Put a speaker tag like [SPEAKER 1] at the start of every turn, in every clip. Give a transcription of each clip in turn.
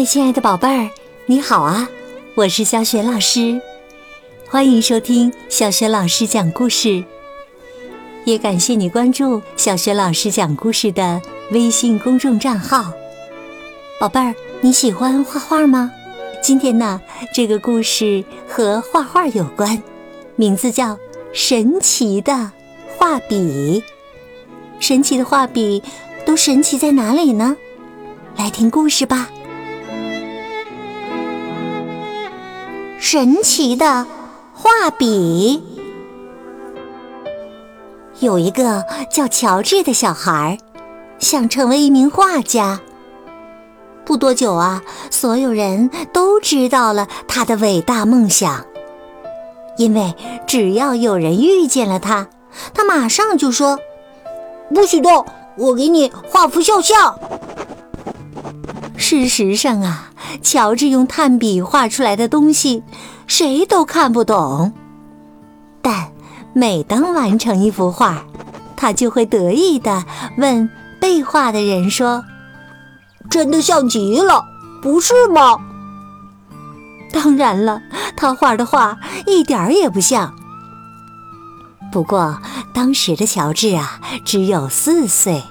[SPEAKER 1] 嗨，亲爱的宝贝儿，你好啊！我是小雪老师，欢迎收听小雪老师讲故事。也感谢你关注小雪老师讲故事的微信公众账号。宝贝儿，你喜欢画画吗？今天呢，这个故事和画画有关，名字叫《神奇的画笔》。神奇的画笔都神奇在哪里呢？来听故事吧。神奇的画笔。有一个叫乔治的小孩，想成为一名画家。不多久啊，所有人都知道了他的伟大梦想。因为只要有人遇见了他，他马上就说：“不许动，我给你画幅肖像。”事实上啊，乔治用炭笔画出来的东西，谁都看不懂。但每当完成一幅画，他就会得意地问被画的人说：“真的像极了，不是吗？”当然了，他画的画一点儿也不像。不过当时的乔治啊，只有四岁。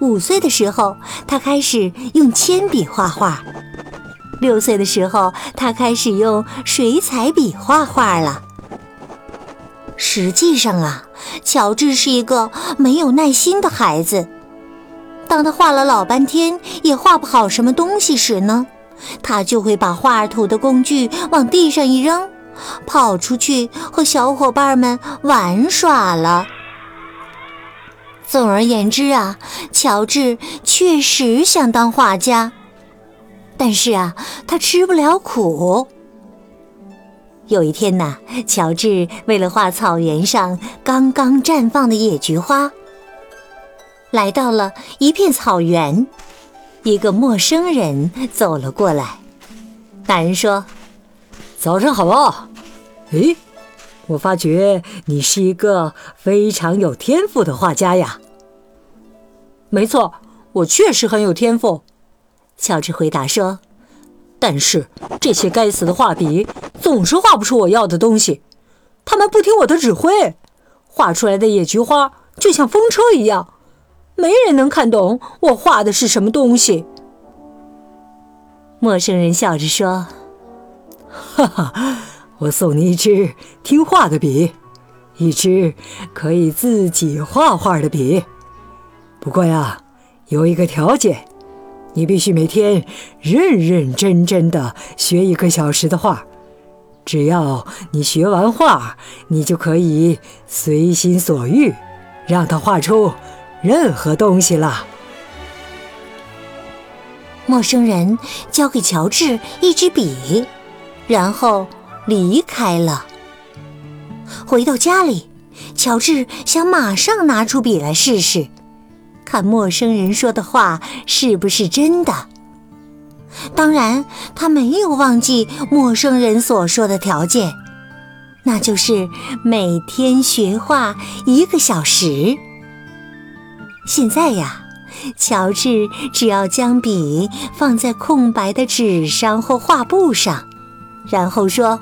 [SPEAKER 1] 五岁的时候，他开始用铅笔画画；六岁的时候，他开始用水彩笔画画了。实际上啊，乔治是一个没有耐心的孩子。当他画了老半天也画不好什么东西时呢，他就会把画图的工具往地上一扔，跑出去和小伙伴们玩耍了。总而言之啊，乔治确实想当画家，但是啊，他吃不了苦。有一天呐，乔治为了画草原上刚刚绽放的野菊花，来到了一片草原，一个陌生人走了过来。那人说：“
[SPEAKER 2] 早上好啊！诶。”我发觉你是一个非常有天赋的画家呀。
[SPEAKER 3] 没错，我确实很有天赋。
[SPEAKER 1] 乔治回答说：“
[SPEAKER 3] 但是这些该死的画笔总是画不出我要的东西，他们不听我的指挥，画出来的野菊花就像风车一样，没人能看懂我画的是什么东西。”
[SPEAKER 1] 陌生人笑着说：“
[SPEAKER 2] 哈哈。”我送你一支听话的笔，一支可以自己画画的笔。不过呀，有一个条件，你必须每天认认真真的学一个小时的画。只要你学完画，你就可以随心所欲，让他画出任何东西了。
[SPEAKER 1] 陌生人交给乔治一支笔，然后。离开了。回到家里，乔治想马上拿出笔来试试，看陌生人说的话是不是真的。当然，他没有忘记陌生人所说的条件，那就是每天学画一个小时。现在呀，乔治只要将笔放在空白的纸上或画布上，然后说。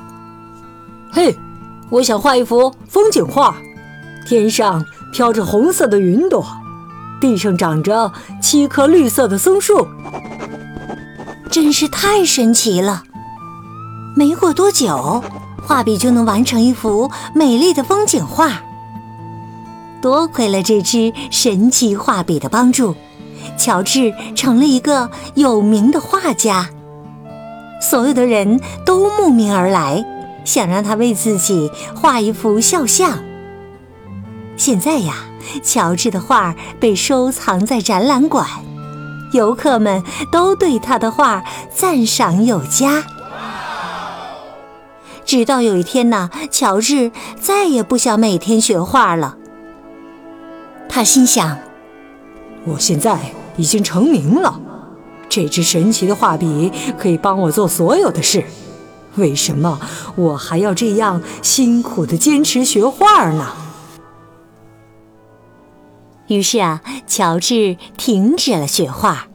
[SPEAKER 3] 嘿，我想画一幅风景画，天上飘着红色的云朵，地上长着七棵绿色的松树，
[SPEAKER 1] 真是太神奇了。没过多久，画笔就能完成一幅美丽的风景画。多亏了这支神奇画笔的帮助，乔治成了一个有名的画家，所有的人都慕名而来。想让他为自己画一幅肖像。现在呀，乔治的画被收藏在展览馆，游客们都对他的画赞赏有加。直到有一天呢，乔治再也不想每天学画了。他心想：“
[SPEAKER 2] 我现在已经成名了，这支神奇的画笔可以帮我做所有的事。”为什么我还要这样辛苦的坚持学画呢？
[SPEAKER 1] 于是啊，乔治停止了学画。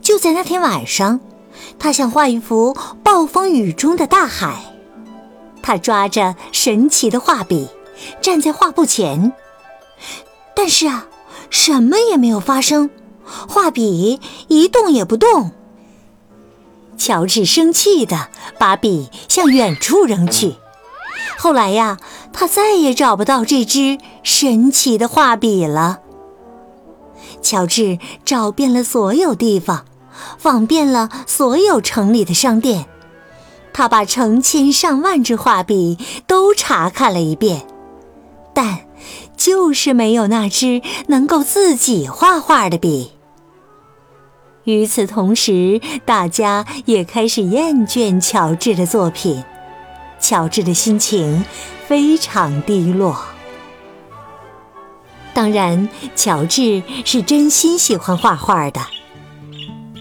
[SPEAKER 1] 就在那天晚上，他想画一幅暴风雨中的大海。他抓着神奇的画笔，站在画布前，但是啊，什么也没有发生，画笔一动也不动。乔治生气的把笔向远处扔去。后来呀，他再也找不到这支神奇的画笔了。乔治找遍了所有地方，访遍了所有城里的商店，他把成千上万支画笔都查看了一遍，但就是没有那支能够自己画画的笔。与此同时，大家也开始厌倦乔治的作品，乔治的心情非常低落。当然，乔治是真心喜欢画画的。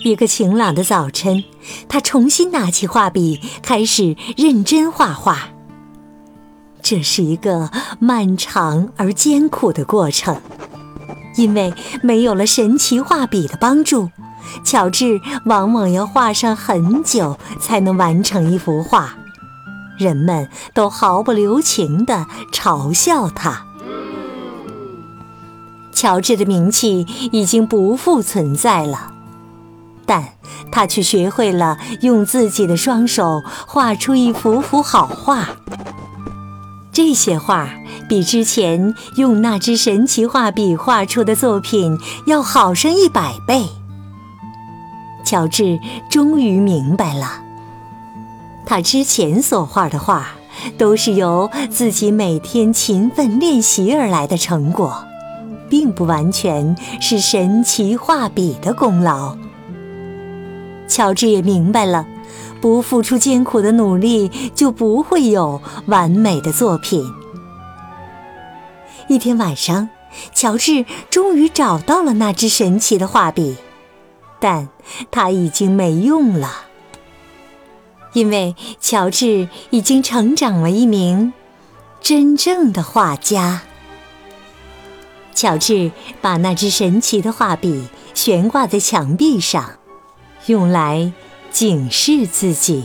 [SPEAKER 1] 一个晴朗的早晨，他重新拿起画笔，开始认真画画。这是一个漫长而艰苦的过程，因为没有了神奇画笔的帮助。乔治往往要画上很久才能完成一幅画，人们都毫不留情地嘲笑他。乔治的名气已经不复存在了，但他却学会了用自己的双手画出一幅幅好画。这些画比之前用那支神奇画笔画出的作品要好上一百倍。乔治终于明白了，他之前所画的画都是由自己每天勤奋练习而来的成果，并不完全是神奇画笔的功劳。乔治也明白了，不付出艰苦的努力，就不会有完美的作品。一天晚上，乔治终于找到了那支神奇的画笔。但他已经没用了，因为乔治已经成长为一名真正的画家。乔治把那支神奇的画笔悬挂在墙壁上，用来警示自己。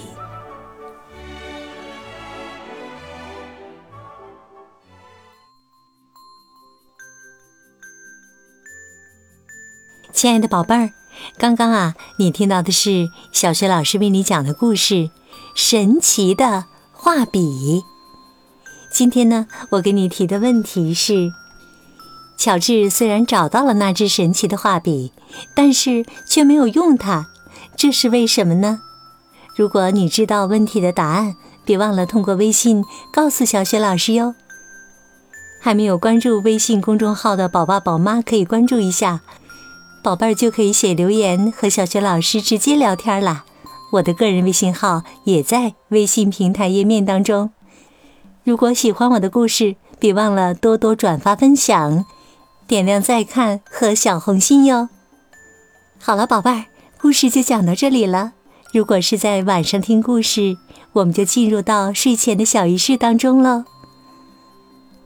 [SPEAKER 1] 亲爱的宝贝儿。刚刚啊，你听到的是小学老师为你讲的故事《神奇的画笔》。今天呢，我给你提的问题是：乔治虽然找到了那支神奇的画笔，但是却没有用它，这是为什么呢？如果你知道问题的答案，别忘了通过微信告诉小学老师哟。还没有关注微信公众号的宝爸宝妈，可以关注一下。宝贝儿就可以写留言和小学老师直接聊天啦。我的个人微信号也在微信平台页面当中。如果喜欢我的故事，别忘了多多转发分享，点亮再看和小红心哟。好了，宝贝儿，故事就讲到这里了。如果是在晚上听故事，我们就进入到睡前的小仪式当中喽。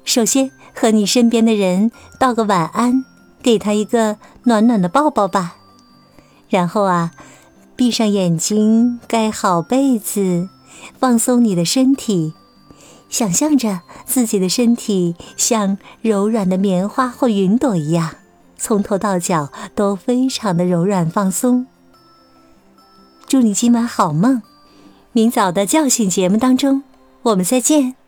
[SPEAKER 1] 首先和你身边的人道个晚安。给他一个暖暖的抱抱吧，然后啊，闭上眼睛，盖好被子，放松你的身体，想象着自己的身体像柔软的棉花或云朵一样，从头到脚都非常的柔软放松。祝你今晚好梦，明早的叫醒节目当中，我们再见。